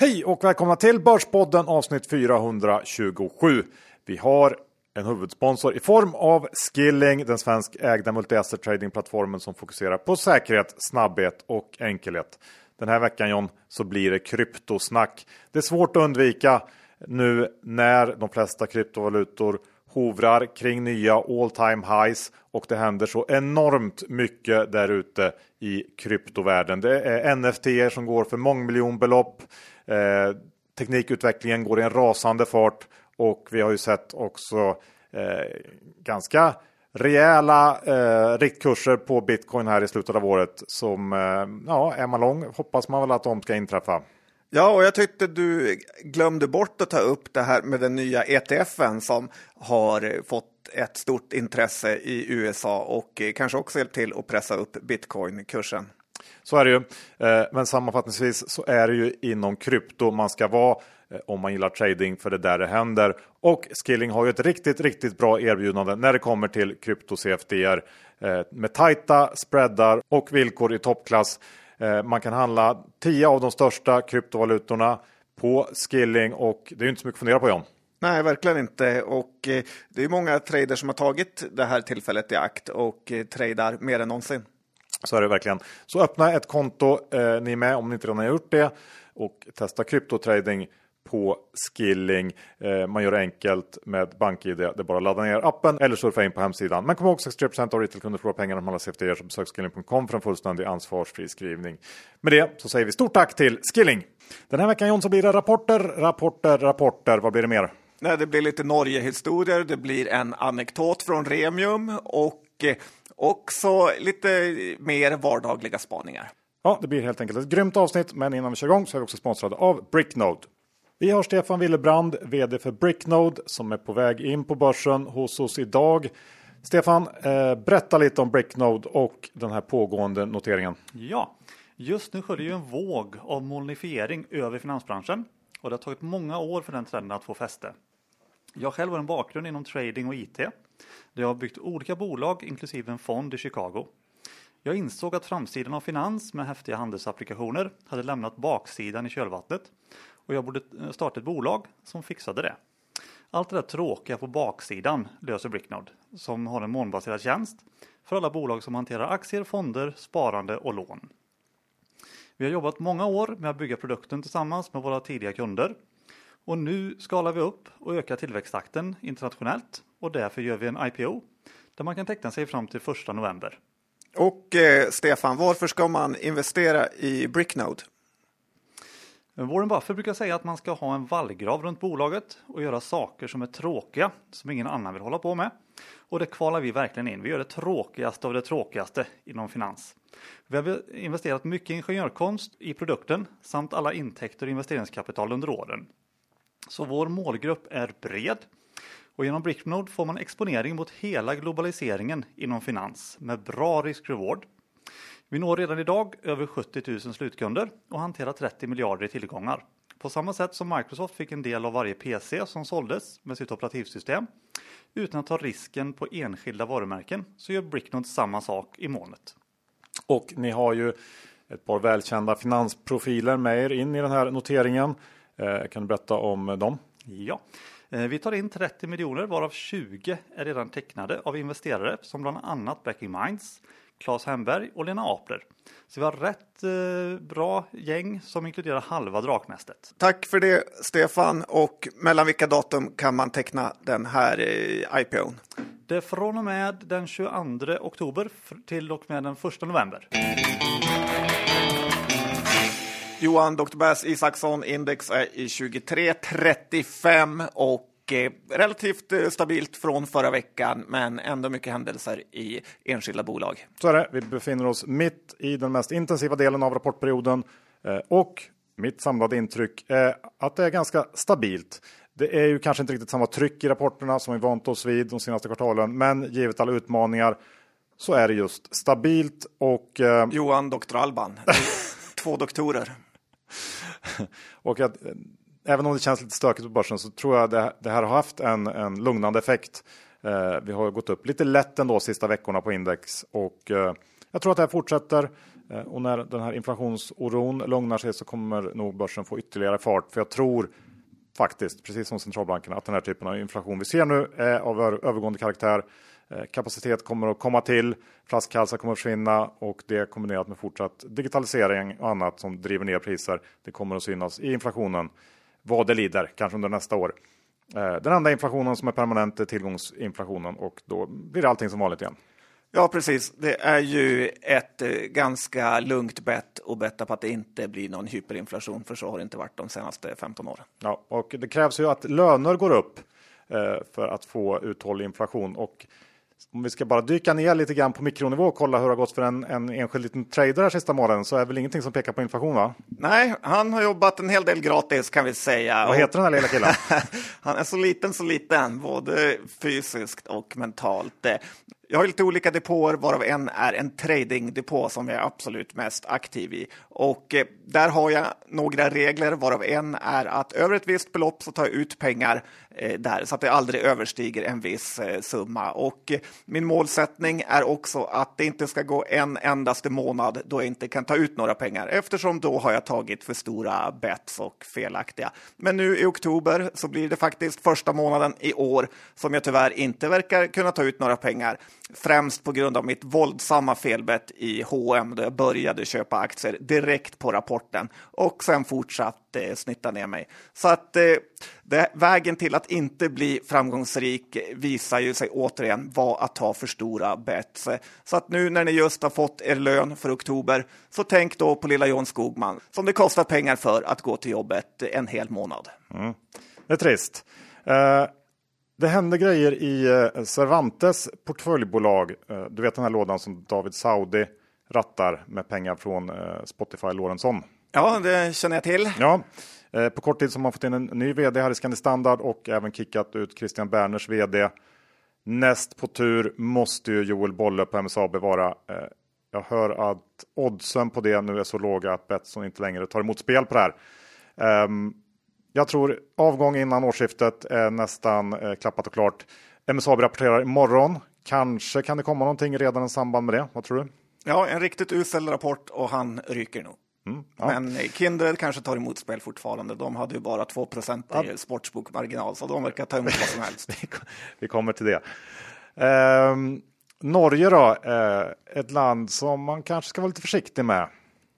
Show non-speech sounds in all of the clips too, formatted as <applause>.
Hej och välkomna till Börspodden avsnitt 427. Vi har en huvudsponsor i form av Skilling, den svensk ägda multi-asset tradingplattformen som fokuserar på säkerhet, snabbhet och enkelhet. Den här veckan John så blir det kryptosnack. Det är svårt att undvika nu när de flesta kryptovalutor hovrar kring nya all time highs och det händer så enormt mycket där ute i kryptovärlden. Det är NFT som går för mångmiljonbelopp. Eh, teknikutvecklingen går i en rasande fart och vi har ju sett också eh, ganska rejäla eh, riktkurser på bitcoin här i slutet av året som eh, ja, är man lång hoppas man väl att de ska inträffa. Ja, och jag tyckte du glömde bort att ta upp det här med den nya ETFen som har fått ett stort intresse i USA och eh, kanske också hjälpt till att pressa upp bitcoinkursen. Så är det ju. Eh, men sammanfattningsvis så är det ju inom krypto man ska vara eh, om man gillar trading för det är där det händer. Och Skilling har ju ett riktigt, riktigt bra erbjudande när det kommer till krypto CFDR eh, med tajta spreadar och villkor i toppklass. Man kan handla 10 av de största kryptovalutorna på Skilling och det är ju inte så mycket att fundera på John. Nej, verkligen inte. Och det är många traders som har tagit det här tillfället i akt och tradar mer än någonsin. Så är det verkligen. Så öppna ett konto eh, ni med om ni inte redan har gjort det och testa kryptotrading på Skilling. Eh, man gör det enkelt med BankID. Det är bara att ladda ner appen eller surfa in på hemsidan. Men kom ihåg 63% av retailkunder förlorar pengar om alla CFDR så besök skilling.com för en fullständig ansvarsfri skrivning. Med det så säger vi stort tack till Skilling. Den här veckan John så blir det rapporter, rapporter, rapporter. Vad blir det mer? Nej, det blir lite Norgehistorier. Det blir en anekdot från Remium och eh, eh, också lite mer vardagliga spaningar. Ja, det blir helt enkelt ett grymt avsnitt, men innan vi kör igång så är vi också sponsrade av Bricknode. Vi har Stefan Willebrand, VD för Bricknode, som är på väg in på börsen hos oss idag. Stefan, eh, berätta lite om Bricknode och den här pågående noteringen. Ja, just nu sköljer ju en våg av molnifiering över finansbranschen och det har tagit många år för den trenden att få fäste. Jag själv har en bakgrund inom trading och IT där jag har byggt olika bolag inklusive en fond i Chicago. Jag insåg att framsidan av finans med häftiga handelsapplikationer hade lämnat baksidan i kölvattnet och jag borde eh, starta ett bolag som fixade det. Allt det där tråkiga på baksidan löser Bricknode som har en molnbaserad tjänst för alla bolag som hanterar aktier, fonder, sparande och lån. Vi har jobbat många år med att bygga produkten tillsammans med våra tidiga kunder och nu skalar vi upp och ökar tillväxttakten internationellt och därför gör vi en IPO där man kan teckna sig fram till 1 november. Och eh, Stefan, varför ska man investera i Bricknode? Warren Buffett brukar säga att man ska ha en vallgrav runt bolaget och göra saker som är tråkiga, som ingen annan vill hålla på med. Och det kvalar vi verkligen in. Vi gör det tråkigaste av det tråkigaste inom finans. Vi har investerat mycket ingenjörkonst i produkten samt alla intäkter och investeringskapital under åren. Så vår målgrupp är bred och genom Bricknode får man exponering mot hela globaliseringen inom finans med bra risk-reward. Vi når redan idag över 70 000 slutkunder och hanterar 30 miljarder i tillgångar. På samma sätt som Microsoft fick en del av varje PC som såldes med sitt operativsystem utan att ta risken på enskilda varumärken så gör Bricknode samma sak i molnet. Och ni har ju ett par välkända finansprofiler med er in i den här noteringen. Eh, kan du berätta om dem? Ja, eh, vi tar in 30 miljoner varav 20 är redan tecknade av investerare som bland annat Backing Minds, Claes Hemberg och Lena Apler. Så vi har rätt eh, bra gäng som inkluderar halva Draknästet. Tack för det Stefan och mellan vilka datum kan man teckna den här eh, IPOn? Det är från och med den 22 oktober till och med den 1 november. Johan Dr. Bass Isaksson index är i 23,35 och eh, relativt eh, stabilt från förra veckan, men ändå mycket händelser i enskilda bolag. Så är det. Vi befinner oss mitt i den mest intensiva delen av rapportperioden eh, och mitt samlade intryck är att det är ganska stabilt. Det är ju kanske inte riktigt samma tryck i rapporterna som vi vant oss vid de senaste kvartalen, men givet alla utmaningar så är det just stabilt och... Johan Dr. Alban, två doktorer. <laughs> och att, eh, även om det känns lite stökigt på börsen så tror jag det, det här har haft en, en lugnande effekt. Eh, vi har gått upp lite lätt ändå sista veckorna på index och eh, jag tror att det här fortsätter. Eh, och när den här inflationsoron lugnar sig så kommer nog börsen få ytterligare fart. För jag tror faktiskt, precis som centralbankerna, att den här typen av inflation vi ser nu är av övergående karaktär. Eh, kapacitet kommer att komma till, flaskhalsar kommer att försvinna och det kombinerat med fortsatt digitalisering och annat som driver ner priser. Det kommer att synas i inflationen vad det lider, kanske under nästa år. Eh, den enda inflationen som är permanent är tillgångsinflationen och då blir allting som vanligt igen. Ja, precis. Det är ju ett eh, ganska lugnt bett att betta på att det inte blir någon hyperinflation, för så har det inte varit de senaste 15 åren. Ja, och det krävs ju att löner går upp för att få uthållig inflation och om vi ska bara dyka ner lite grann på mikronivå och kolla hur det har gått för en, en enskild liten trader här sista månaden så är väl ingenting som pekar på inflation va? Nej, han har jobbat en hel del gratis kan vi säga. Vad heter den här lilla killen? <laughs> han är så liten, så liten, både fysiskt och mentalt. Jag har lite olika depåer, varav en är en tradingdepå som jag är absolut mest aktiv i. Och eh, där har jag några regler, varav en är att över ett visst belopp så tar jag ut pengar Eh, där så att det aldrig överstiger en viss eh, summa. Och eh, min målsättning är också att det inte ska gå en endaste månad då jag inte kan ta ut några pengar eftersom då har jag tagit för stora bets och felaktiga. Men nu i oktober så blir det faktiskt första månaden i år som jag tyvärr inte verkar kunna ta ut några pengar främst på grund av mitt våldsamma felbett i H&M då jag började köpa aktier direkt på rapporten och sen fortsatt eh, snitta ner mig. Så att eh, det, vägen till att inte bli framgångsrik visar ju sig återigen vara att ta för stora bets. Så att nu när ni just har fått er lön för oktober, så tänk då på lilla John Skogman som det kostar pengar för att gå till jobbet en hel månad. Mm. Det är trist. Uh... Det hände grejer i eh, Cervantes portföljbolag. Eh, du vet den här lådan som David Saudi rattar med pengar från Spotify Lorentzon. Ja, det känner jag till. Ja, på kort tid så har man fått in en ny vd här i Scandi Standard och även kickat ut Christian Berners vd. Näst på tur måste ju Joel Bolle på MSAB vara. Jag hör att oddsen på det nu är så låga att Betsson inte längre tar emot spel på det här. Ehm, jag tror avgång innan årsskiftet är nästan eh, klappat och klart. MSAB rapporterar imorgon. Kanske kan det komma någonting redan i samband med det. Vad tror du? Ja, en riktigt usel rapport och han ryker nog. Mm, ja. Men Kindred kanske tar emot spel fortfarande. De hade ju bara 2 ja. i sportsbokmarginal, så de verkar ta emot vad som helst. <laughs> Vi kommer till det. Eh, Norge då, eh, ett land som man kanske ska vara lite försiktig med.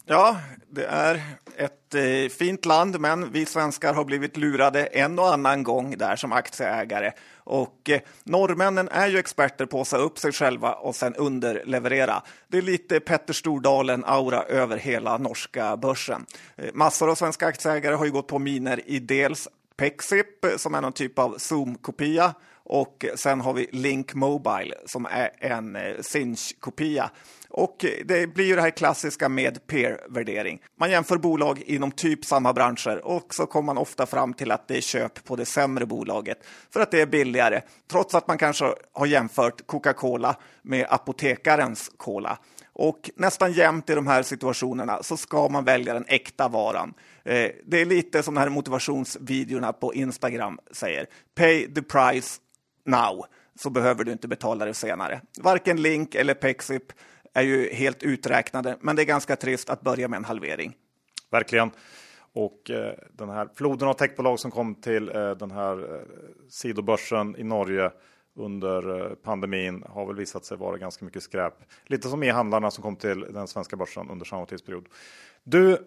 Ja, det är ett eh, fint land, men vi svenskar har blivit lurade en och annan gång där som aktieägare. Och eh, norrmännen är ju experter på att säga upp sig själva och sen underleverera. Det är lite Petter Stordalen-aura över hela norska börsen. Eh, massor av svenska aktieägare har ju gått på miner i dels Pexip, eh, som är någon typ av Zoom-kopia, och sen har vi Link Mobile som är en eh, Sinch-kopia. Och det blir ju det här klassiska med peer-värdering. Man jämför bolag inom typ samma branscher och så kommer man ofta fram till att det är köp på det sämre bolaget för att det är billigare, trots att man kanske har jämfört Coca-Cola med apotekarens cola. Och nästan jämt i de här situationerna så ska man välja den äkta varan. Eh, det är lite som de här motivationsvideorna på Instagram säger. Pay the price now, så behöver du inte betala det senare. Varken Link eller Pexip är ju helt uträknade, men det är ganska trist att börja med en halvering. Verkligen. Och eh, den här floden av techbolag som kom till eh, den här eh, sidobörsen i Norge under eh, pandemin har väl visat sig vara ganska mycket skräp. Lite som e-handlarna som kom till den svenska börsen under samma tidsperiod. Du,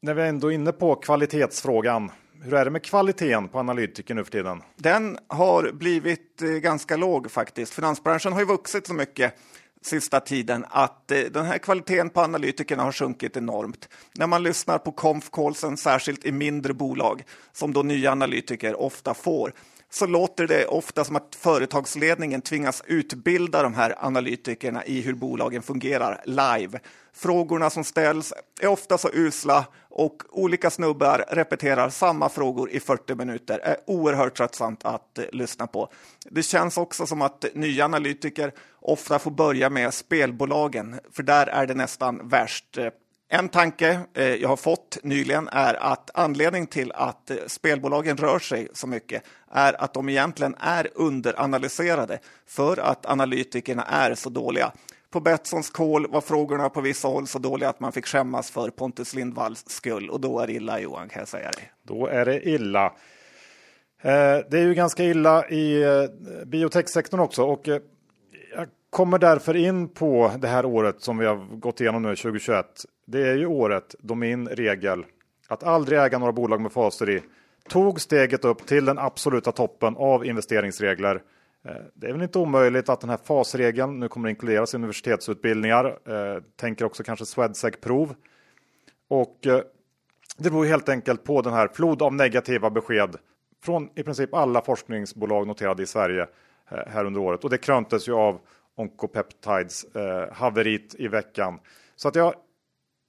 när vi ändå är inne på kvalitetsfrågan. Hur är det med kvaliteten på analytiker nu för tiden? Den har blivit eh, ganska låg faktiskt. Finansbranschen har ju vuxit så mycket sista tiden att eh, den här kvaliteten på analytikerna har sjunkit enormt. När man lyssnar på konf särskilt i mindre bolag, som då nya analytiker ofta får, så låter det ofta som att företagsledningen tvingas utbilda de här analytikerna i hur bolagen fungerar live. Frågorna som ställs är ofta så usla och olika snubbar repeterar samma frågor i 40 minuter. Det är oerhört tröttsamt att eh, lyssna på. Det känns också som att nya analytiker ofta får börja med spelbolagen, för där är det nästan värst. Eh, en tanke eh, jag har fått nyligen är att anledningen till att eh, spelbolagen rör sig så mycket är att de egentligen är underanalyserade för att analytikerna är så dåliga. på Betssons kol var frågorna på vissa håll så dåliga att man fick skämmas för Pontus Lindvalls skull. Och då är det illa Johan, kan jag säga dig. Då är det illa. Eh, det är ju ganska illa i biotechsektorn också. Och kommer därför in på det här året som vi har gått igenom nu, 2021. Det är ju året då min regel att aldrig äga några bolag med faser i tog steget upp till den absoluta toppen av investeringsregler. Eh, det är väl inte omöjligt att den här fasregeln nu kommer att inkluderas i universitetsutbildningar. Eh, tänker också kanske Swedsec-prov. Och eh, det beror helt enkelt på den här flod av negativa besked från i princip alla forskningsbolag noterade i Sverige här under året. Och det kröntes ju av Oncopeptides eh, haverit i veckan. Så att jag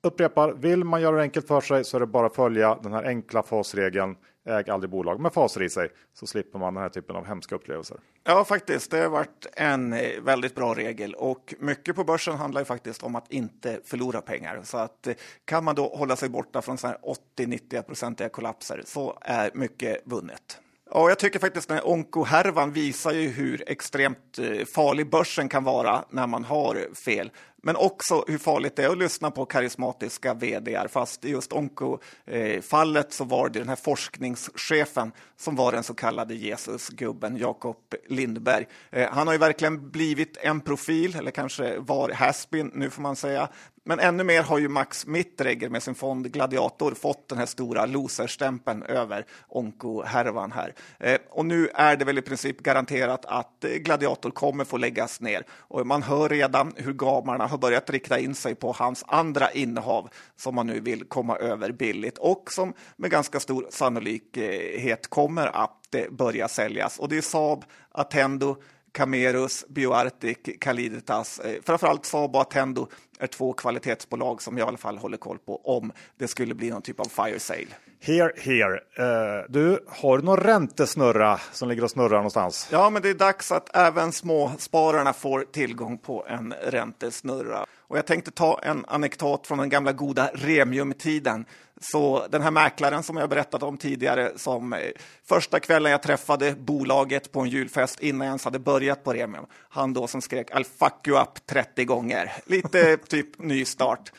upprepar, vill man göra det enkelt för sig så är det bara att följa den här enkla fasregeln. Äg aldrig bolag med faser i sig så slipper man den här typen av hemska upplevelser. Ja, faktiskt. Det har varit en eh, väldigt bra regel och mycket på börsen handlar ju faktiskt om att inte förlora pengar. Så att eh, kan man då hålla sig borta från 80-90 procentiga kollapser så är mycket vunnet. Ja, jag tycker faktiskt den här onko-härvan visar ju hur extremt eh, farlig börsen kan vara när man har fel. Men också hur farligt det är att lyssna på karismatiska vd. Fast i just Onko-fallet eh, så var det den här forskningschefen som var den så kallade Jesusgubben, Jakob Lindberg. Eh, han har ju verkligen blivit en profil, eller kanske var haspin nu får man säga. Men ännu mer har ju Max Mittregger med sin fond Gladiator fått den här stora loserstämpeln över Onko-härvan här. Eh, och nu är det väl i princip garanterat att Gladiator kommer få läggas ner. Och man hör redan hur gamarna har börjat rikta in sig på hans andra innehav som man nu vill komma över billigt och som med ganska stor sannolikhet kommer att eh, börja säljas. Och det är Saab, Attendo, Camerus, Bioartic, Caliditas. Eh, framförallt Saab och Attendo är två kvalitetsbolag som jag i alla fall håller koll på om det skulle bli någon typ av fire sale. Here, here. Uh, du, har du någon räntesnurra som ligger och snurrar någonstans? Ja, men det är dags att även småspararna får tillgång på en räntesnurra. Och jag tänkte ta en anekdot från den gamla goda Remium-tiden. Så den här mäklaren som jag berättat om tidigare, som eh, första kvällen jag träffade bolaget på en julfest innan jag ens hade börjat på Remium, han då som skrek I'll fuck you up 30 gånger. Lite <laughs> typ nystart.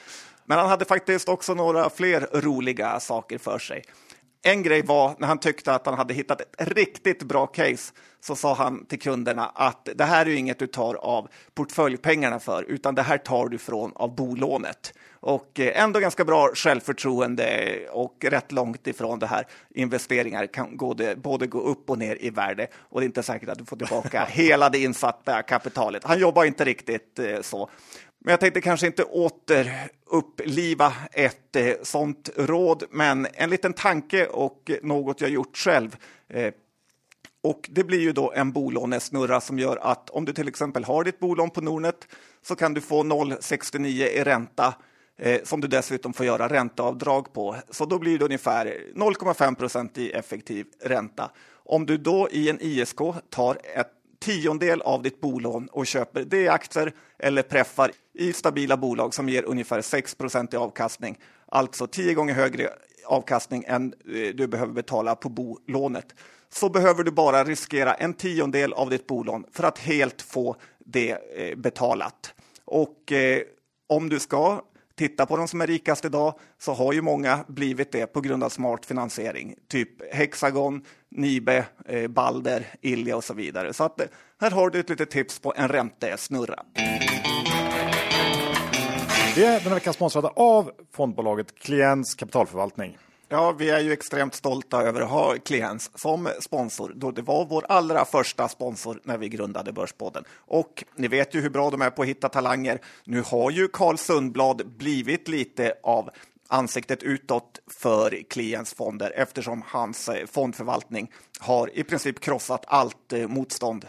Men han hade faktiskt också några fler roliga saker för sig. En grej var när han tyckte att han hade hittat ett riktigt bra case så sa han till kunderna att det här är inget du tar av portföljpengarna för, utan det här tar du från av bolånet. Och eh, ändå ganska bra självförtroende och rätt långt ifrån det här. Investeringar kan gå det, både gå upp och ner i värde och det är inte säkert att du får tillbaka <laughs> hela det insatta kapitalet. Han jobbar inte riktigt eh, så. Men jag tänkte kanske inte återuppliva ett eh, sånt råd, men en liten tanke och något jag gjort själv. Eh, och det blir ju då en bolånesnurra som gör att om du till exempel har ditt bolån på Nordnet så kan du få 0,69 i ränta eh, som du dessutom får göra ränteavdrag på. Så då blir det ungefär 0,5 procent i effektiv ränta. Om du då i en ISK tar ett tiondel av ditt bolån och köper D-aktier eller preffar i stabila bolag som ger ungefär 6 i avkastning, alltså tio gånger högre avkastning än eh, du behöver betala på bolånet, så behöver du bara riskera en tiondel av ditt bolån för att helt få det eh, betalat. Och eh, om du ska titta på de som är rikast idag så har ju många blivit det på grund av smart finansiering. Typ Hexagon, Nibe, eh, Balder, Ilja och så vidare. Så att, eh, här har du ett litet tips på en räntesnurra. Vi är den här veckan sponsrade av fondbolaget Klients kapitalförvaltning. Ja, vi är ju extremt stolta över att ha Kliens som sponsor, då det var vår allra första sponsor när vi grundade Börspodden. Och ni vet ju hur bra de är på att hitta talanger. Nu har ju Carl Sundblad blivit lite av ansiktet utåt för Kliens fonder eftersom hans fondförvaltning har i princip krossat allt motstånd.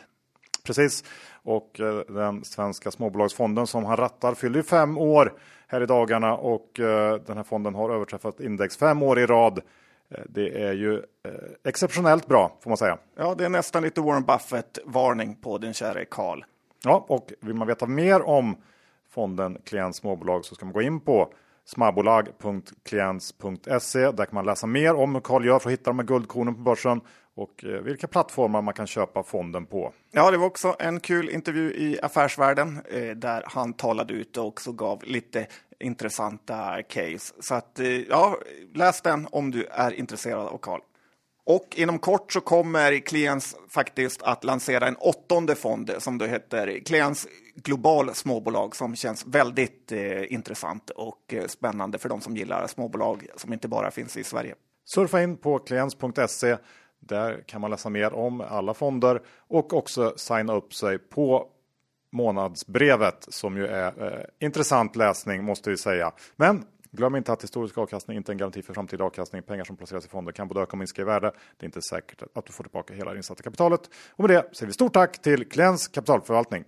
Precis, och eh, den svenska småbolagsfonden som han rattar fyller fem år här i dagarna och eh, den här fonden har överträffat index fem år i rad. Eh, det är ju exceptionellt bra får man säga. Ja, det är nästan lite Warren Buffett varning på den käre Karl. Ja, och vill man veta mer om fonden Klient småbolag så ska man gå in på småbolag.klients.se. Där kan man läsa mer om hur Karl gör för att hitta de här guldkornen på börsen och eh, vilka plattformar man kan köpa fonden på. Ja, det var också en kul intervju i Affärsvärlden eh, där han talade ut och också gav lite intressanta case. Så att, eh, ja, läs den om du är intresserad av Karl. Och inom kort så kommer Kliens faktiskt att lansera en åttonde fond som då heter Kliens global småbolag som känns väldigt eh, intressant och eh, spännande för de som gillar småbolag som inte bara finns i Sverige. Surfa in på kliens.se. Där kan man läsa mer om alla fonder och också signa upp sig på månadsbrevet som ju är eh, intressant läsning måste vi säga. Men glöm inte att historisk avkastning inte är en garanti för framtida avkastning. Pengar som placeras i fonder kan både öka och minska i värde. Det är inte säkert att du får tillbaka hela det insatta kapitalet. Och med det säger vi stort tack till Klens kapitalförvaltning.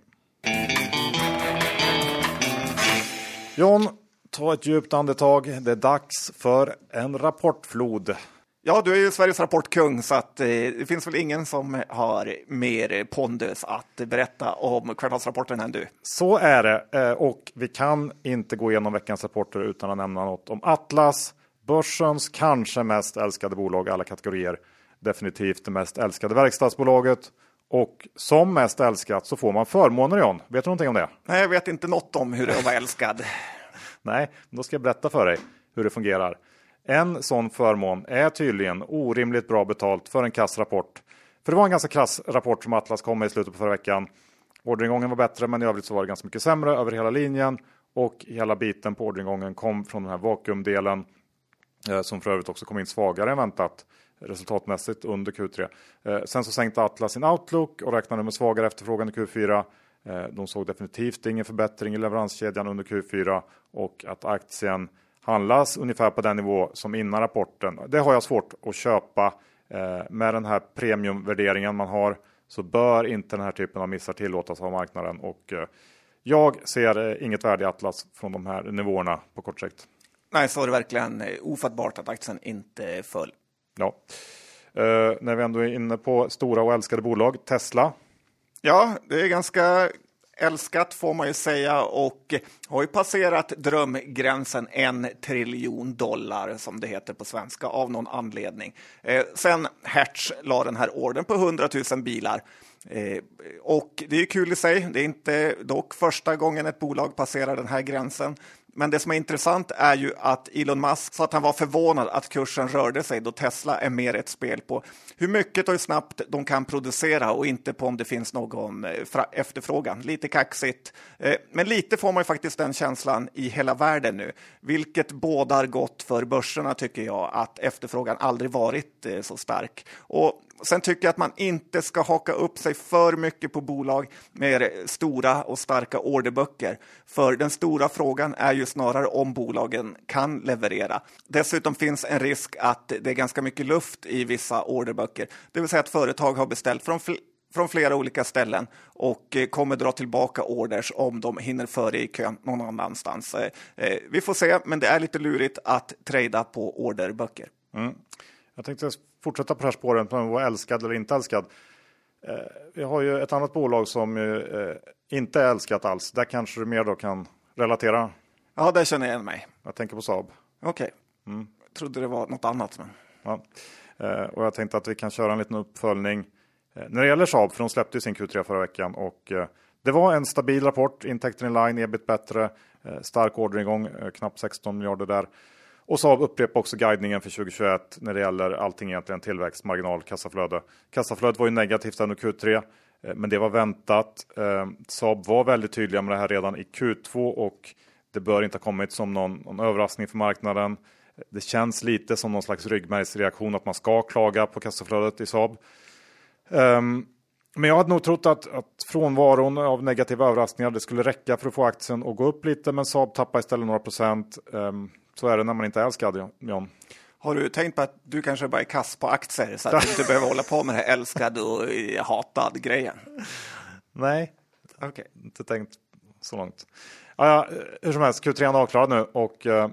John, ta ett djupt andetag. Det är dags för en rapportflod. Ja, du är ju Sveriges rapportkung så att eh, det finns väl ingen som har mer pondus att berätta om kvartalsrapporten än du. Så är det eh, och vi kan inte gå igenom veckans rapporter utan att nämna något om Atlas, börsens kanske mest älskade bolag i alla kategorier. Definitivt det mest älskade verkstadsbolaget och som mest älskat så får man förmåner John. Vet du någonting om det? Nej, jag vet inte något om hur det är att vara älskad. <laughs> Nej, då ska jag berätta för dig hur det fungerar. En sån förmån är tydligen orimligt bra betalt för en kass rapport. För det var en ganska krass rapport som Atlas kom med i slutet på förra veckan. Orderingången var bättre, men i övrigt så var det ganska mycket sämre över hela linjen och hela biten på orderingången kom från den här vakuumdelen eh, som för övrigt också kom in svagare än väntat resultatmässigt under Q3. Eh, sen så sänkte Atlas sin outlook och räknade med svagare efterfrågan i Q4. Eh, de såg definitivt ingen förbättring i leveranskedjan under Q4 och att aktien handlas ungefär på den nivå som innan rapporten. Det har jag svårt att köpa. Eh, med den här premiumvärderingen man har så bör inte den här typen av missar tillåtas av marknaden. Och eh, jag ser eh, inget värde i Atlas från de här nivåerna på kort sikt. Nej, så är det verkligen ofattbart att aktien inte föll. Ja. Uh, när vi ändå är inne på stora och älskade bolag, Tesla. Ja, det är ganska älskat får man ju säga och har ju passerat drömgränsen en triljon dollar som det heter på svenska av någon anledning. Eh, sen Hertz la den här orden på 100 000 bilar. Eh, och det är kul i sig. Det är inte dock första gången ett bolag passerar den här gränsen. Men det som är intressant är ju att Elon Musk sa att han var förvånad att kursen rörde sig då Tesla är mer ett spel på hur mycket och hur snabbt de kan producera och inte på om det finns någon eh, efterfrågan. Lite kaxigt, eh, men lite får man ju faktiskt den känslan i hela världen nu, vilket bådar gott för börserna tycker jag, att efterfrågan aldrig varit eh, så stark. Och Sen tycker jag att man inte ska haka upp sig för mycket på bolag med stora och starka orderböcker. För den stora frågan är ju snarare om bolagen kan leverera. Dessutom finns en risk att det är ganska mycket luft i vissa orderböcker. Det vill säga att företag har beställt från från flera olika ställen och eh, kommer dra tillbaka orders om de hinner före i kön någon annanstans. Eh, eh, vi får se, men det är lite lurigt att trada på orderböcker. Mm. Jag tänkte fortsätta på det här spåret, om vara älskad eller inte älskad. Eh, vi har ju ett annat bolag som eh, inte är älskat alls. Där kanske du mer då kan relatera. Ja, där känner jag igen mig. Jag tänker på Saab. Okej, okay. mm. trodde det var något annat. Men... Ja. Eh, och jag tänkte att vi kan köra en liten uppföljning när det gäller Saab, för de släppte sin Q3 förra veckan och det var en stabil rapport. Intäkter in line, ebit bättre, stark orderingång, knappt 16 miljarder där. Och Saab upprepar också guidningen för 2021 när det gäller allting egentligen tillväxt, marginal, kassaflöde. Kassaflödet var ju negativt under Q3, eh, men det var väntat. Eh, Saab var väldigt tydliga med det här redan i Q2 och det bör inte ha kommit som någon, någon överraskning för marknaden. Det känns lite som någon slags ryggmärgsreaktion att man ska klaga på kassaflödet i Saab. Um, men jag hade nog trott att, att frånvaron av negativa överraskningar det skulle räcka för att få aktien att gå upp lite, men Saab tappar istället några procent. Um, så är det när man inte är älskad, John. Har du tänkt på att du kanske bara är kass på aktier så att du inte behöver hålla på med det här älskad och hatad grejen? Nej, okay. inte tänkt så långt. Ja, ja, hur som helst, Q3 är avklarad nu och eh,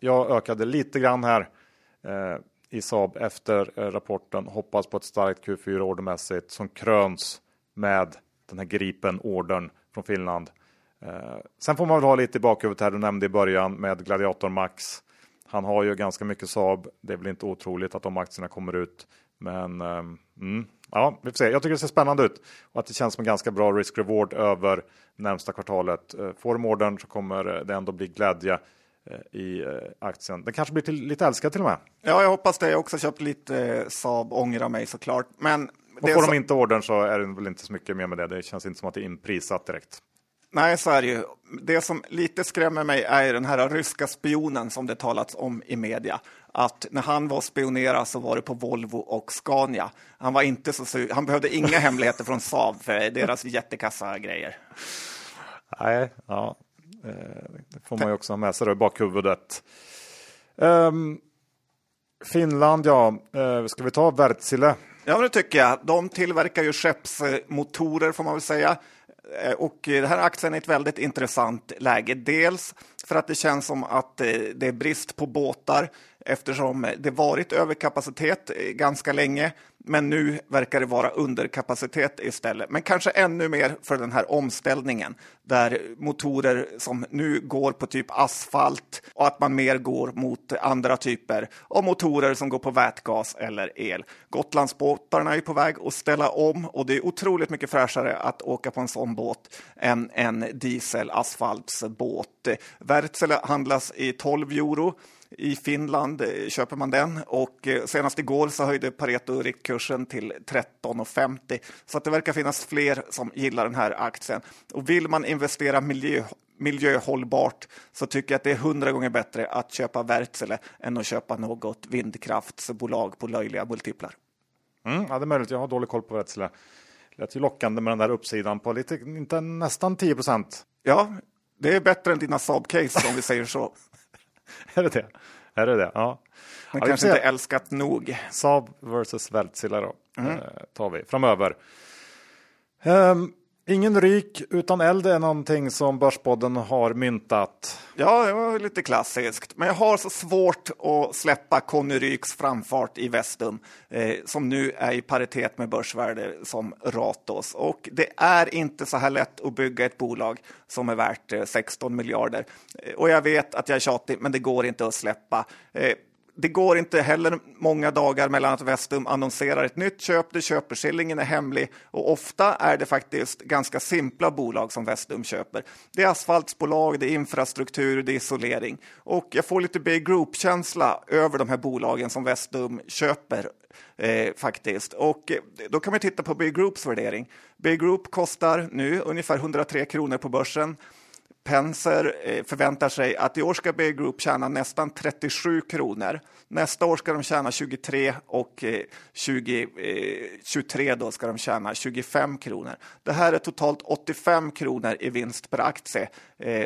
jag ökade lite grann här eh, i Saab efter eh, rapporten. Hoppas på ett starkt Q4 ordermässigt som kröns med den här Gripen-ordern från Finland Eh, sen får man väl ha lite i bakhuvudet här, du nämnde i början med Gladiator Max. Han har ju ganska mycket Saab. Det är väl inte otroligt att de aktierna kommer ut Men mm, ja, vi får se. Jag tycker det ser spännande ut och att det känns som en ganska bra risk-reward över närmsta kvartalet. Får de ordern så kommer det ändå bli glädje i aktien. Den kanske blir till, lite älskad till och med. Ja, jag hoppas det. Jag har också köpt lite Saab, ångrar mig såklart. Men och får så... de inte ordern så är det väl inte så mycket mer med det. Det känns inte som att det är inprisat direkt. Nej, så är det ju. Det som lite skrämmer mig är den här ryska spionen som det talats om i media. Att när han var spionera så var det på Volvo och Scania. Han var inte så Han behövde inga <laughs> hemligheter från Saab för deras jättekassa grejer. Nej, ja, eh, det får man ju också ha med sig i bakhuvudet. Um, Finland, ja, uh, ska vi ta Wärtsilä? Ja, det tycker jag. De tillverkar ju skeppsmotorer får man väl säga. Eh, och eh, den här aktien är ett väldigt intressant läge. Dels för att det känns som att eh, det är brist på båtar eftersom det varit överkapacitet eh, ganska länge. Men nu verkar det vara underkapacitet istället. Men kanske ännu mer för den här omställningen där motorer som nu går på typ asfalt och att man mer går mot andra typer av motorer som går på vätgas eller el. Gotlandsbåtarna är på väg att ställa om och det är otroligt mycket fräschare att åka på en sån båt än en diesel asfaltsbåt. Wärtsilä handlas i 12 euro i Finland eh, köper man den och eh, senast igår så höjde Pareto riktkursen till 13,50 så att det verkar finnas fler som gillar den här aktien. Och vill man investera miljö, miljöhållbart så tycker jag att det är hundra gånger bättre att köpa Wärtsilä än att köpa något vindkraftsbolag på löjliga multiplar. Mm, ja, det är möjligt. Jag har dålig koll på Wärtsilä. Lät ju lockande med den där uppsidan på lite, inte, nästan 10 procent. Ja, det är bättre än dina Saab-case om vi säger så. <laughs> <laughs> är det det? Är det det? Ja. Man ja, kanske inte älskat nog. Saab versus Wärtsilä då, mm. eh, tar vi framöver. Um, ingen ryk utan eld är någonting som Börspodden har myntat. Ja, det var lite klassiskt. Men jag har så svårt att släppa Conny Ryks framfart i Vestum eh, som nu är i paritet med börsvärde som Ratos. Och det är inte så här lätt att bygga ett bolag som är värt eh, 16 miljarder. Eh, och jag vet att jag är tjatig, men det går inte att släppa. Eh, det går inte heller många dagar mellan att Vestum annonserar ett nytt köp där köpeskillingen är hemlig och ofta är det faktiskt ganska simpla bolag som Vestum köper. Det är asfaltsbolag, det är infrastruktur, det är isolering och jag får lite Big Group-känsla över de här bolagen som Vestum köper eh, faktiskt. Och eh, då kan man titta på Big Groups värdering. Big Group kostar nu ungefär 103 kronor på börsen. Penser eh, förväntar sig att i år ska Beijer Group tjäna nästan 37 kronor. Nästa år ska de tjäna 23 och eh, 2023 eh, då ska de tjäna 25 kronor. Det här är totalt 85 kronor i vinst per aktie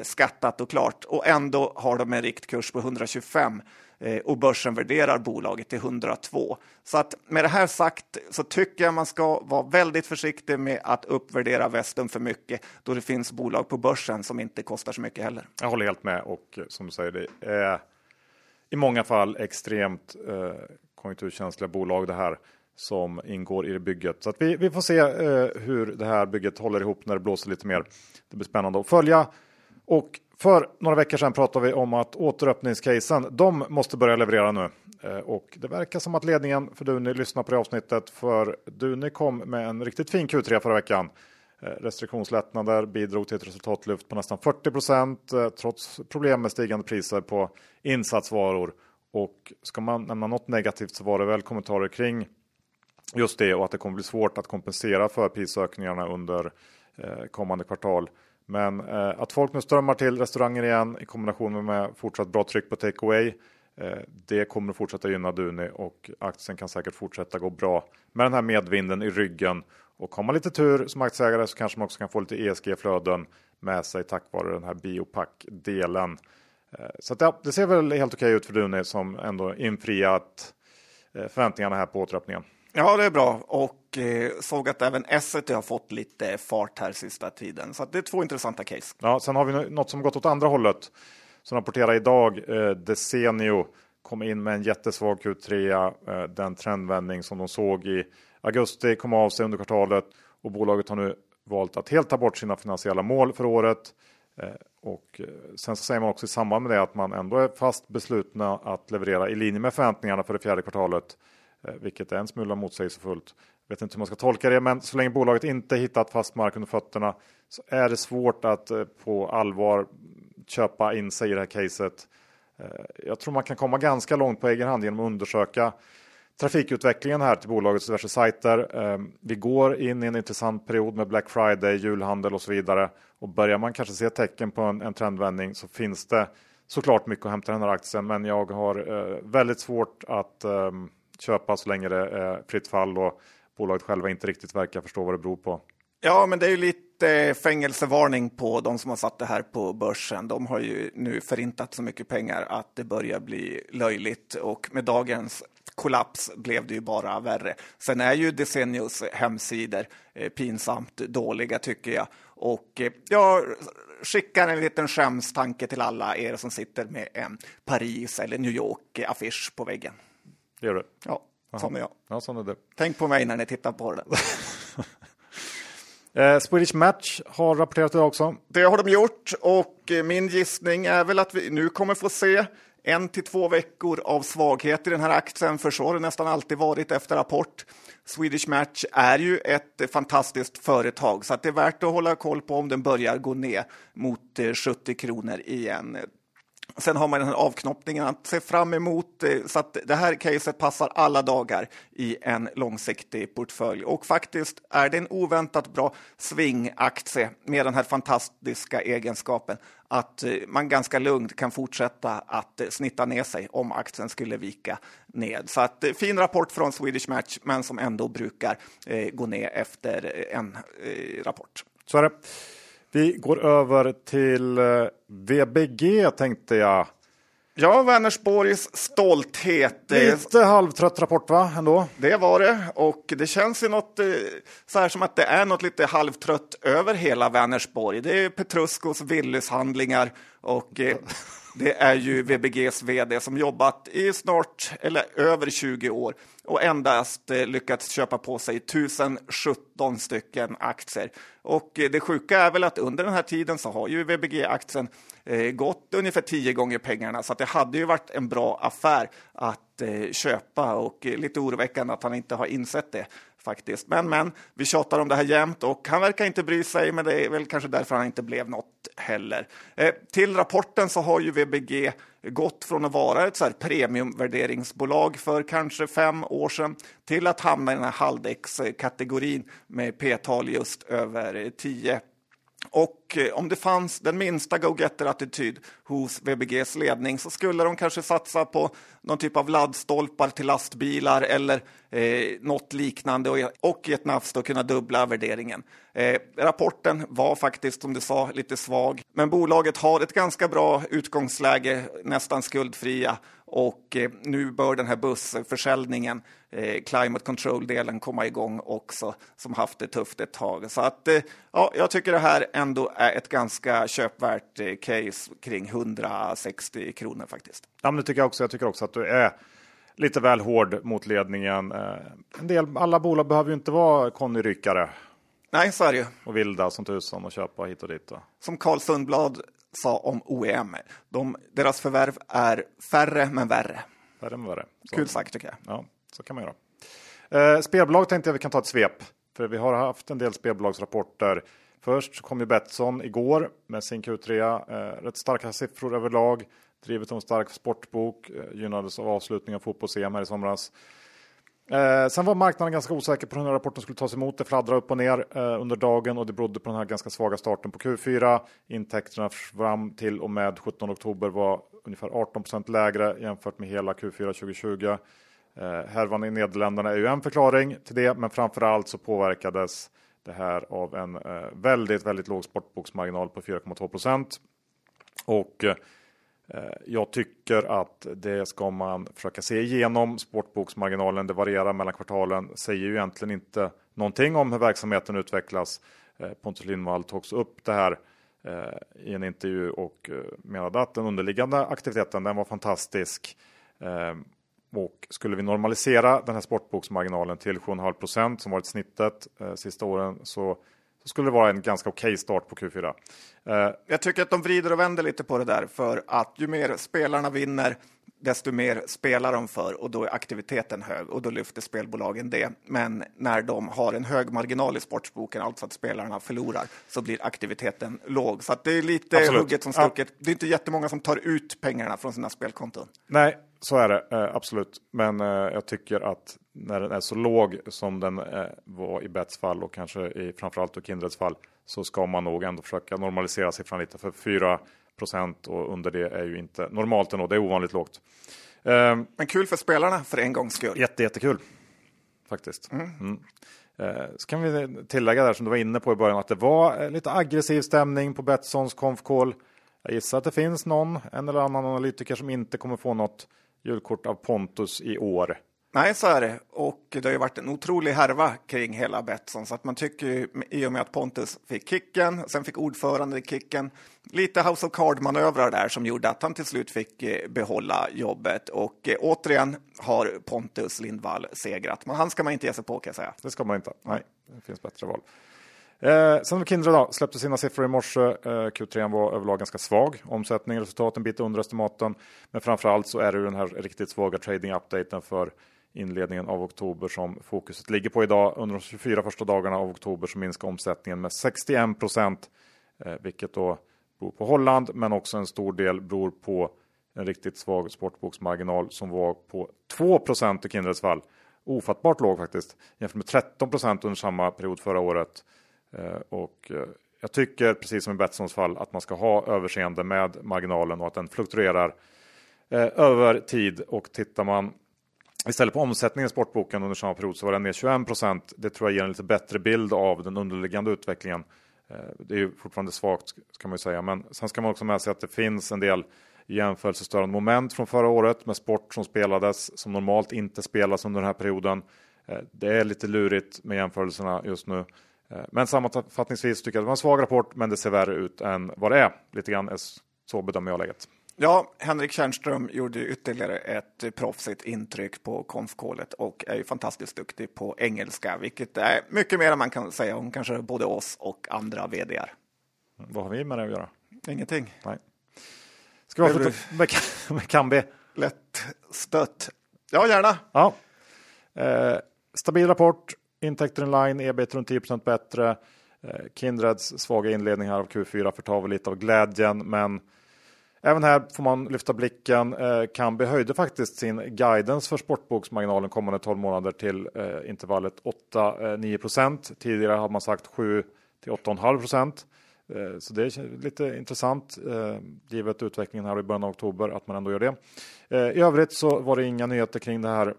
skattat och klart och ändå har de en riktkurs på 125 Eh, och börsen värderar bolaget till 102. Så att med det här sagt så tycker jag man ska vara väldigt försiktig med att uppvärdera Vestum för mycket då det finns bolag på börsen som inte kostar så mycket heller. Jag håller helt med och som du säger, det är i många fall extremt eh, konjunkturkänsliga bolag det här som ingår i det bygget. Så att vi, vi får se eh, hur det här bygget håller ihop när det blåser lite mer. Det blir spännande att följa. Och för några veckor sedan pratade vi om att återöppningscasen, de måste börja leverera nu. Eh, och det verkar som att ledningen för Duni lyssnar på det avsnittet. För Duni kom med en riktigt fin Q3 förra veckan. Eh, restriktionslättnader bidrog till ett resultatlyft på nästan 40 procent eh, trots problem med stigande priser på insatsvaror. Och ska man nämna något negativt så var det väl kommentarer kring just det och att det kommer bli svårt att kompensera för prisökningarna under kommande kvartal. Men eh, att folk nu strömmar till restauranger igen i kombination med fortsatt bra tryck på takeaway. Eh, det kommer att fortsätta gynna Duni och aktien kan säkert fortsätta gå bra med den här medvinden i ryggen. Och har man lite tur som aktieägare så kanske man också kan få lite ESG-flöden med sig tack vare den här biopack-delen. Eh, så att, ja, det ser väl helt okej ut för Duni som ändå infriat eh, förväntningarna här på återöppningen. Ja, det är bra och eh, såg att även Essity har fått lite fart här sista tiden. Så det är två intressanta case. Ja, sen har vi något som gått åt andra hållet. Som rapporterar idag, eh, Desenio kom in med en jättesvag Q3. Eh, den trendvändning som de såg i augusti kom av sig under kvartalet och bolaget har nu valt att helt ta bort sina finansiella mål för året. Eh, och eh, sen så säger man också i samband med det att man ändå är fast beslutna att leverera i linje med förväntningarna för det fjärde kvartalet. Eh, vilket är en smula motsägelsefullt. Vet inte hur man ska tolka det, men så länge bolaget inte hittat fast mark under fötterna så är det svårt att eh, på allvar köpa in sig i det här caset. Eh, jag tror man kan komma ganska långt på egen hand genom att undersöka trafikutvecklingen här till bolagets diverse sajter. Ehm, vi går in i en intressant period med Black Friday, julhandel och så vidare. Och börjar man kanske se tecken på en, en trendvändning så finns det såklart mycket att hämta i den här aktien. Men jag har väldigt svårt att ehm, köpa så länge det är fritt fall och bolaget själva inte riktigt verkar förstå vad det beror på. Ja, men det är ju lite fängelsevarning på de som har satt det här på börsen. De har ju nu förintat så mycket pengar att det börjar bli löjligt och med dagens kollaps blev det ju bara värre. Sen är ju Desennios hemsidor eh, pinsamt dåliga tycker jag. Och eh, jag skickar en liten skämstanke till alla er som sitter med en Paris eller New York-affisch på väggen. Det gör du? Ja, som jag. Ja, sån är det. Tänk på mig när ni tittar på den. <laughs> Eh, Swedish Match har rapporterat det också. Det har de gjort och eh, min gissning är väl att vi nu kommer få se en till två veckor av svaghet i den här aktien, för så har det nästan alltid varit efter rapport. Swedish Match är ju ett fantastiskt företag, så det är värt att hålla koll på om den börjar gå ner mot 70 eh, kronor igen. Sen har man den här avknoppningen att se fram emot, eh, så att det här caset passar alla dagar i en långsiktig portfölj. Och faktiskt är det en oväntat bra swingaktie med den här fantastiska egenskapen att eh, man ganska lugnt kan fortsätta att eh, snitta ner sig om aktien skulle vika ned. Så att fin rapport från Swedish Match, men som ändå brukar gå ner efter en rapport. Så är det. Vi går över till eh, VBG tänkte jag. Ja, Vänersborgs stolthet. Lite halvtrött rapport va, ändå? Det var det, och det känns ju något, eh, så här som att det är något lite halvtrött över hela Vänersborg. Det är Petruskos Willys-handlingar och eh, <laughs> det är ju VBGs vd som jobbat i snart, eller över 20 år och endast eh, lyckats köpa på sig 1017 stycken aktier. Och eh, det sjuka är väl att under den här tiden så har ju VBG-aktien eh, gått ungefär tio gånger pengarna, så att det hade ju varit en bra affär att köpa. Och lite oroväckande att han inte har insett det faktiskt. Men, men, vi tjatar om det här jämt och han verkar inte bry sig, men det är väl kanske därför han inte blev något heller. Eh, till rapporten så har ju VBG gått från att vara ett så här premiumvärderingsbolag för kanske fem år sedan till att hamna i den här haldex-kategorin med p-tal just över 10 och eh, om det fanns den minsta go-getter-attityd hos VBGs ledning så skulle de kanske satsa på någon typ av laddstolpar till lastbilar eller eh, något liknande och, och i ett nafs då kunna dubbla värderingen. Eh, rapporten var faktiskt, som du sa, lite svag, men bolaget har ett ganska bra utgångsläge, nästan skuldfria och eh, nu bör den här bussförsäljningen, eh, Climate Control-delen, komma igång också, som haft det tufft ett tag. Så att, eh, ja, jag tycker det här ändå är ett ganska köpvärt case kring 160 kronor faktiskt. Ja, men det tycker jag också. Jag tycker också att du är lite väl hård mot ledningen. En del, alla bolag behöver ju inte vara Conny Ryckare. Nej, så är det ju. Och vilda som tusan och köpa hit och dit. Då. Som Carl Sundblad sa om OEM. De, deras förvärv är färre men värre. Färre men värre. Så. Kul sagt tycker jag. Ja, så kan man göra. Eh, spelbolag tänkte jag vi kan ta ett svep. För vi har haft en del spelbolagsrapporter. Först kom ju Betsson igår med sin Q3. Eh, rätt starka siffror överlag. Drivet en stark sportbok. Eh, gynnades av avslutningen av fotbolls-EM här i somras. Eh, sen var marknaden ganska osäker på hur den här rapporten skulle tas emot. Det fladdrade upp och ner eh, under dagen och det berodde på den här ganska svaga starten på Q4. Intäkterna fram till och med 17 oktober var ungefär 18% lägre jämfört med hela Q4 2020. Eh, härvan i Nederländerna är ju en förklaring till det, men framför allt så påverkades det här av en eh, väldigt, väldigt låg sportboksmarginal på 4,2 Och Eh, Eh, jag tycker att det ska man försöka se igenom. Sportboksmarginalen, det varierar mellan kvartalen, säger ju egentligen inte någonting om hur verksamheten utvecklas. Eh, Pontus Lindvall togs upp det här eh, i en intervju och menade att den underliggande aktiviteten den var fantastisk. Och skulle vi normalisera den här sportboksmarginalen till 7,5 procent som varit snittet sista åren så skulle det vara en ganska okej okay start på Q4. Eh, jag tycker att de vrider och vänder lite på det där för att ju mer spelarna vinner desto mer spelar de för och då är aktiviteten hög och då lyfter spelbolagen det. Men när de har en hög marginal i sportsboken, alltså att spelarna förlorar, så blir aktiviteten låg. Så det är lite Absolut. hugget som stucket. Det är inte jättemånga som tar ut pengarna från sina spelkonton. Nej, så är det eh, absolut. Men eh, jag tycker att när den är så låg som den eh, var i Bets fall och kanske i framförallt i Kindreds fall så ska man nog ändå försöka normalisera siffran lite. För 4 procent och under det är ju inte normalt ändå. Det är ovanligt lågt. Ehm, Men kul för spelarna för en gångs skull. Jätte, jättekul faktiskt. Mm. Mm. Eh, så kan vi tillägga där som du var inne på i början att det var eh, lite aggressiv stämning på Betssons konfkål. Jag gissar att det finns någon, en eller annan analytiker som inte kommer få något julkort av Pontus i år. Nej, så är det. Och det har ju varit en otrolig härva kring hela Betsson. Så att man tycker ju, i och med att Pontus fick kicken, sen fick ordförande kicken, lite House of Card-manövrar där som gjorde att han till slut fick eh, behålla jobbet. Och eh, återigen har Pontus Lindvall segrat. Men han ska man inte ge sig på kan jag säga. Det ska man inte. Nej, det finns bättre val. Eh, sen var Kindred då, släppte sina siffror i morse. Eh, Q3 var överlag ganska svag. Omsättning, resultat en bit under estimaten. Men framförallt så är det den här riktigt svaga trading-updaten för inledningen av oktober som fokuset ligger på idag. Under de 24 första dagarna av oktober så minskar omsättningen med 61 procent, eh, vilket då beror på Holland, men också en stor del beror på en riktigt svag sportboksmarginal som var på 2 procent i Kindreds fall. Ofattbart låg faktiskt, jämfört med 13 procent under samma period förra året. Eh, och eh, jag tycker, precis som i Betssons fall, att man ska ha överseende med marginalen och att den fluktuerar över tid. Och tittar man Istället på omsättningen i sportboken under samma period så var den ner 21 procent. Det tror jag ger en lite bättre bild av den underliggande utvecklingen. Eh, det är ju fortfarande svagt kan man ju säga, men sen ska man också med sig att det finns en del jämförelsestörande moment från förra året med sport som spelades som normalt inte spelas under den här perioden. Eh, det är lite lurigt med jämförelserna just nu. Eh, men sammanfattningsvis tycker jag att det var en svag rapport, men det ser värre ut än vad det är. Lite grann så bedömer jag läget. Ja, Henrik Tjärnström gjorde ytterligare ett proffsigt intryck på konfkålet och är ju fantastiskt duktig på engelska, vilket är mycket mer än man kan säga om kanske både oss och andra vdar. Vad har vi med det att göra? Ingenting. Nej. Ska vi avsluta med, med Kambi? Lätt stött. Ja, gärna. Ja. Eh, stabil rapport, intäkter in line, ebit runt 10% bättre. Eh, Kindreds svaga inledning här av Q4 förtar väl lite av glädjen, men Även här får man lyfta blicken. Eh, Kambi höjde faktiskt sin guidance för sportboksmarginalen kommande 12 månader till eh, intervallet 8-9% eh, Tidigare hade man sagt 7 till 8,5 eh, Så det är lite intressant eh, givet utvecklingen här i början av oktober att man ändå gör det. Eh, I övrigt så var det inga nyheter kring det här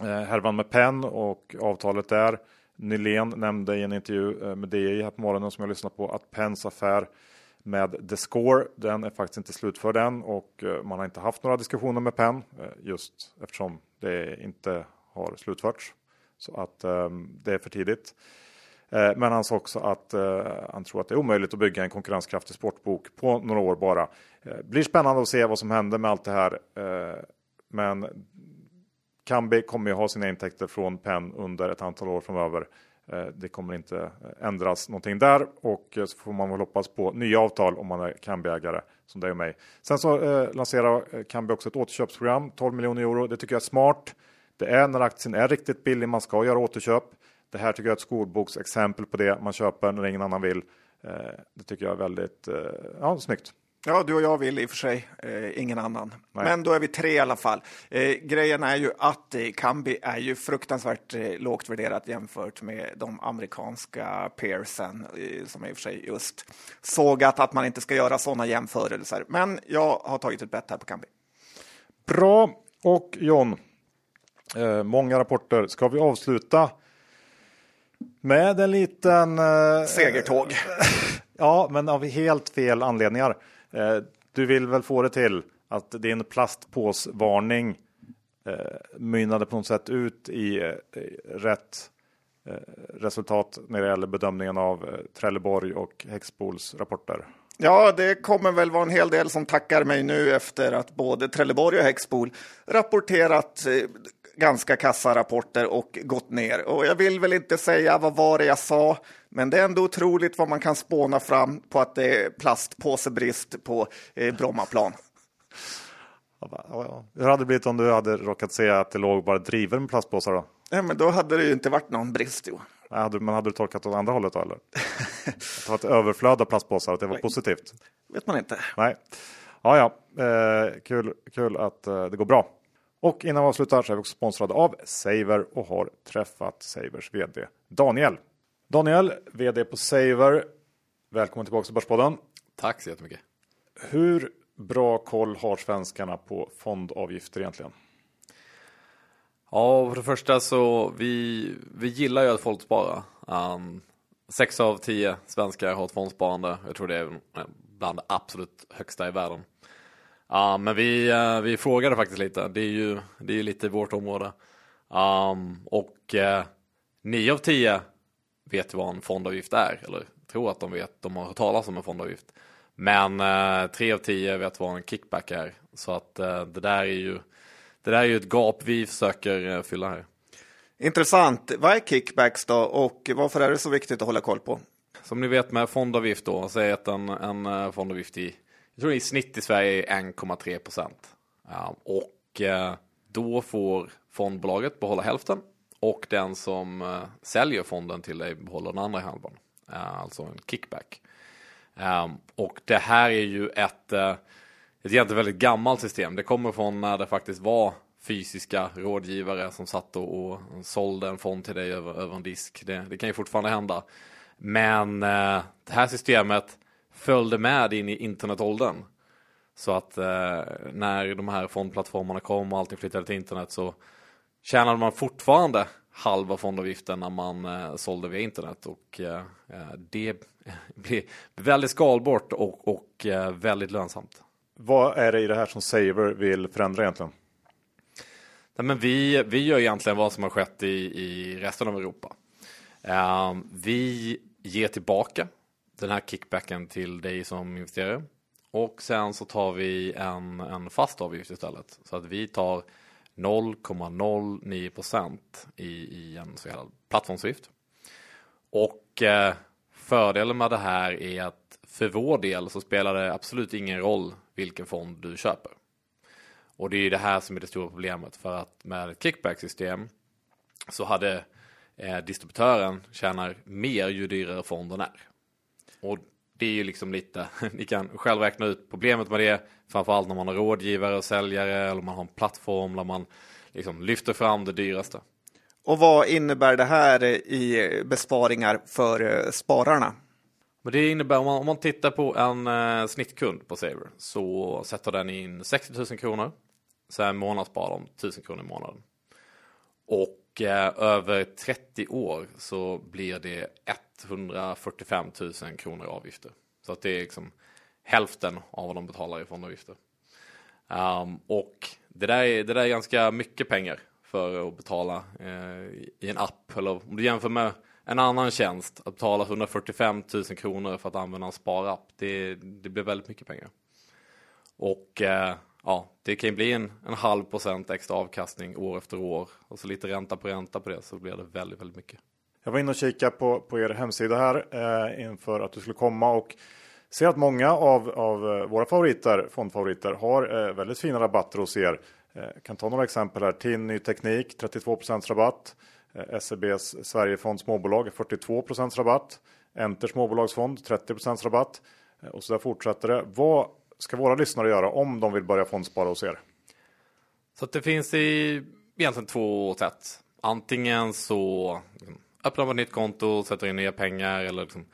härvan med Penn och avtalet där. Nylén nämnde i en intervju med DI här på morgonen som jag lyssnade på att Penns affär med The Score. Den är faktiskt inte slutförd än och eh, man har inte haft några diskussioner med Penn eh, just eftersom det inte har slutförts. Så att ehm, det är för tidigt. Eh, men han sa också att han tror att det är omöjligt att bygga en konkurrenskraftig sportbok på några år bara. Blir spännande att se vad som händer med allt det här. men Kambi kommer ju ha sina intäkter från Penn under ett antal år framöver. Eh, det kommer inte eh, ändras någonting där och eh, så får man väl hoppas på nya avtal om man är Kambi-ägare som det är mig. Sen så eh, lanserar Kambi också ett återköpsprogram, 12 miljoner euro. Det tycker jag är smart. Det är när aktien är riktigt billig man ska göra återköp. Det här tycker jag är ett skolboksexempel på det. Man köper när ingen annan vill. Eh, det tycker jag är väldigt eh, ja, snyggt. Ja, du och jag vill i och för sig, eh, ingen annan. Nej. Men då är vi tre i alla fall. Eh, grejen är ju att eh, Kambi är ju fruktansvärt eh, lågt värderat jämfört med de amerikanska peersen eh, som i och för sig just sågat att man inte ska göra sådana jämförelser. Men jag har tagit ett bett här på Kambi. Bra, och John, eh, många rapporter. Ska vi avsluta med en liten... Segertåg. <laughs> ja, men av helt fel anledningar. Eh, du vill väl få det till att din plastpåsvarning eh, mynnade på något sätt ut i eh, rätt resultat när det gäller bedömningen av Trelleborg och Hexpols rapporter? Ja, det kommer väl vara en hel del som tackar mig nu efter att både Trelleborg och Hexpol rapporterat ganska kassa rapporter och gått ner. Och jag vill väl inte säga vad var det jag sa, men det är ändå otroligt vad man kan spåna fram på att det är plastpåsebrist på eh, Brommaplan. Hur hade det blivit om du hade råkat se att det låg bara driver med plastpåsar då? Ja, men då hade det ju inte varit någon brist. Jo. Men hade du tolkat åt andra hållet då eller? <laughs> att det var ett överflöd av plastpåsar, att det var positivt? vet man inte. Nej. Ja, ja. Eh, kul, kul att eh, det går bra. Och innan vi avslutar så är vi också sponsrade av Saver och har träffat Savers VD Daniel. Daniel, VD på Saver. Välkommen tillbaka till Börspodden. Tack så jättemycket. Hur bra koll har svenskarna på fondavgifter egentligen? Ja, för det första så vi, vi gillar ju att folk sparar. Um, sex av tio svenskar har ett fondsparande. Jag tror det är bland det absolut högsta i världen. Uh, men vi, uh, vi frågade faktiskt lite. Det är ju det är lite vårt område. Um, och uh, nio av tio vet vad en fondavgift är. Eller tror att de vet. De har hört talas om en fondavgift. Men uh, tre av tio vet vad en kickback är. Så att uh, det där är ju det där är ju ett gap vi försöker fylla här. Intressant. Vad är kickbacks då och varför är det så viktigt att hålla koll på? Som ni vet med fondavgift då, säg att en, en fondavgift i, jag tror i snitt i Sverige är 1,3 procent. Och eh, då får fondbolaget behålla hälften och den som eh, säljer fonden till dig behåller den andra halvan. Eh, alltså en kickback. Ehm, och det här är ju ett, ett egentligen väldigt gammalt system. Det kommer från när det faktiskt var fysiska rådgivare som satt och, och sålde en fond till dig över, över en disk. Det, det kan ju fortfarande hända. Men det här systemet följde med in i internetåldern. Så att uh, när de här fondplattformarna kom och allting flyttade till internet så tjänade man fortfarande halva fondavgiften när man eh, sålde via internet och eh, det <laughs> blir väldigt skalbart och, och eh, väldigt lönsamt. Vad är det i det här som Saver vill förändra egentligen? Nej, men vi, vi gör egentligen vad som har skett i, i resten av Europa. Uh, vi ger tillbaka den här kickbacken till dig som investerare och sen så tar vi en, en fast avgift istället så att vi tar 0,09 % i, i en så kallad plattformsavgift. Och eh, fördelen med det här är att för vår del så spelar det absolut ingen roll vilken fond du köper. Och det är det här som är det stora problemet för att med ett kickback-system så hade eh, distributören tjänar mer ju dyrare fonden är. Och det är ju liksom lite, <laughs> ni kan själv räkna ut problemet med det, framförallt när man har rådgivare och säljare eller man har en plattform där man liksom lyfter fram det dyraste. Och vad innebär det här i besparingar för eh, spararna? Men det innebär om man, om man tittar på en eh, snittkund på Saver så sätter den in 60 000 kronor. Sen månadssparar de 1000 kronor i månaden. Och eh, över 30 år så blir det 145 000 kronor i avgifter. Så att det är liksom hälften av vad de betalar i fondavgifter. Um, och det där, är, det där är ganska mycket pengar för att betala eh, i en app. Eller om du jämför med en annan tjänst, att betala 145 000 kronor för att använda en sparapp, det, det blir väldigt mycket pengar. Och eh, ja, det kan ju bli en, en halv procent extra avkastning år efter år och så lite ränta på ränta på det så blir det väldigt, väldigt mycket. Jag var inne och kikade på, på er hemsida här eh, inför att du skulle komma och ser att många av, av eh, våra favoriter, fondfavoriter har eh, väldigt fina rabatter hos er. Eh, kan ta några exempel här. TIN Ny Teknik 32% rabatt. Eh, SEBs Sverigefond Småbolag 42% rabatt. Enter Småbolagsfond 30 rabatt. Eh, och så där fortsätter det. Vad ska våra lyssnare göra om de vill börja fondspara hos er? Så det finns i egentligen två sätt. Antingen så liksom, öppnar man ett nytt konto, sätter in nya pengar eller liksom,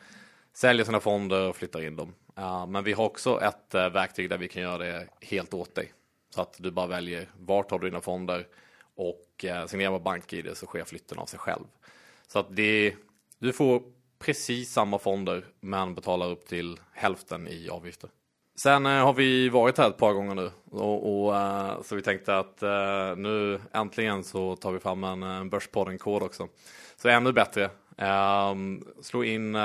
säljer sina fonder och flyttar in dem. Uh, men vi har också ett uh, verktyg där vi kan göra det helt åt dig. Så att du bara väljer vart har du dina fonder och uh, signerar med BankID så sker flytten av sig själv. Så att det, du får precis samma fonder men betalar upp till hälften i avgifter. Sen eh, har vi varit här ett par gånger nu och, och eh, så vi tänkte att eh, nu äntligen så tar vi fram en, en Börspodden-kod också. Så ännu bättre. Um, slå in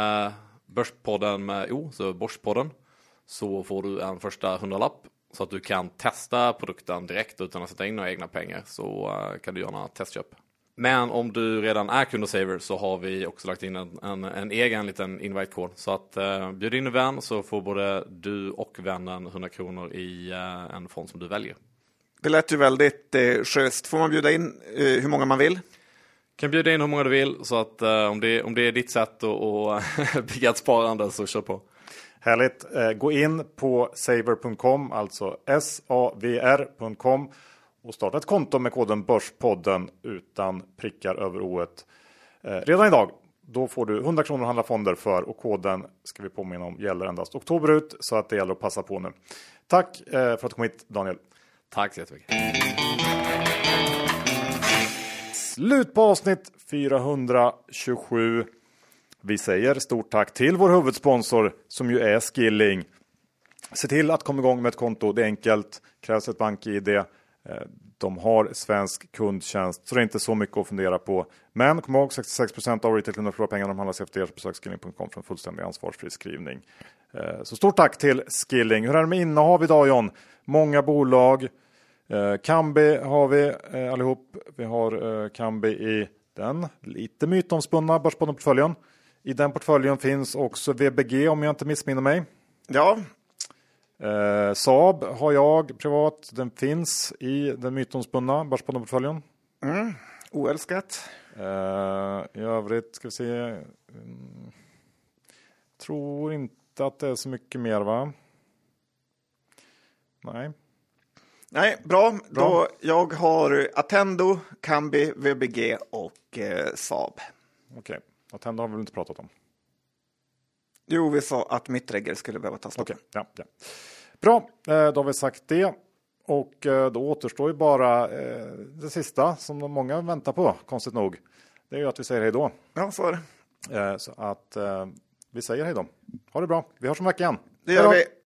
Börspodden med O, så Börspodden. Så får du en första hundralapp så att du kan testa produkten direkt utan att sätta in några egna pengar så kan du göra några testköp. Men om du redan är kund hos Saver så har vi också lagt in en, en, en egen liten invite-kod. Så att eh, bjud in en vän så får både du och vännen 100 kronor i eh, en fond som du väljer. Det lät ju väldigt eh, schysst. Får man bjuda in eh, hur många man vill? Kan bjuda in hur många du vill så att eh, om, det, om det är ditt sätt att, att <laughs> bygga ett sparande så kör på. Härligt. Eh, gå in på saver.com, alltså savr.com och starta ett konto med koden Börspodden utan prickar över o eh, redan idag. Då får du 100 kronor att handla fonder för och koden ska vi påminna om gäller endast oktober ut så att det gäller att passa på nu. Tack eh, för att du kom hit Daniel. Tack så jättemycket. Slut på avsnitt 427. Vi säger stort tack till vår huvudsponsor som ju är Skilling. Se till att komma igång med ett konto. Det är enkelt. Krävs ett bank-id. Eh, de har svensk kundtjänst så det är inte så mycket att fundera på. Men kom ihåg 66% av retailkunderna förlorar pengar de handlas efter er. Besök skilling.com för en fullständig ansvarsfri skrivning. Eh, så stort tack till Skilling. Hur är det med innehav idag John? Många bolag. Eh, Kambi har vi allihop. Vi har Kambi i den lite mytomspunna Börspodden-portföljen. I den portföljen finns också VBG om jag inte missminner mig. Ja, Eh, Saab har jag privat. Den finns i den mytomspunna Börspodden-portföljen. mm. oälskat. Eh, I övrigt ska vi se. Mm. Tror inte att det är så mycket mer va? Nej. Nej, bra. Bra. Då, jag har Attendo, Kambi, VBG och eh, Saab. Okej. Attendo har vi väl inte pratat om. Jo, vi sa att Mittregger skulle behöva ta stopp. Okej, ja, ja. Bra, eh, då har vi sagt det. Och eh, då återstår ju bara eh, det sista som många väntar på, konstigt nog. Det är ju att vi säger hej då. Ja, så är det. Så att vi säger hej då. Ha det bra. Vi hörs om en vecka igen. Det gör Hej då! vi.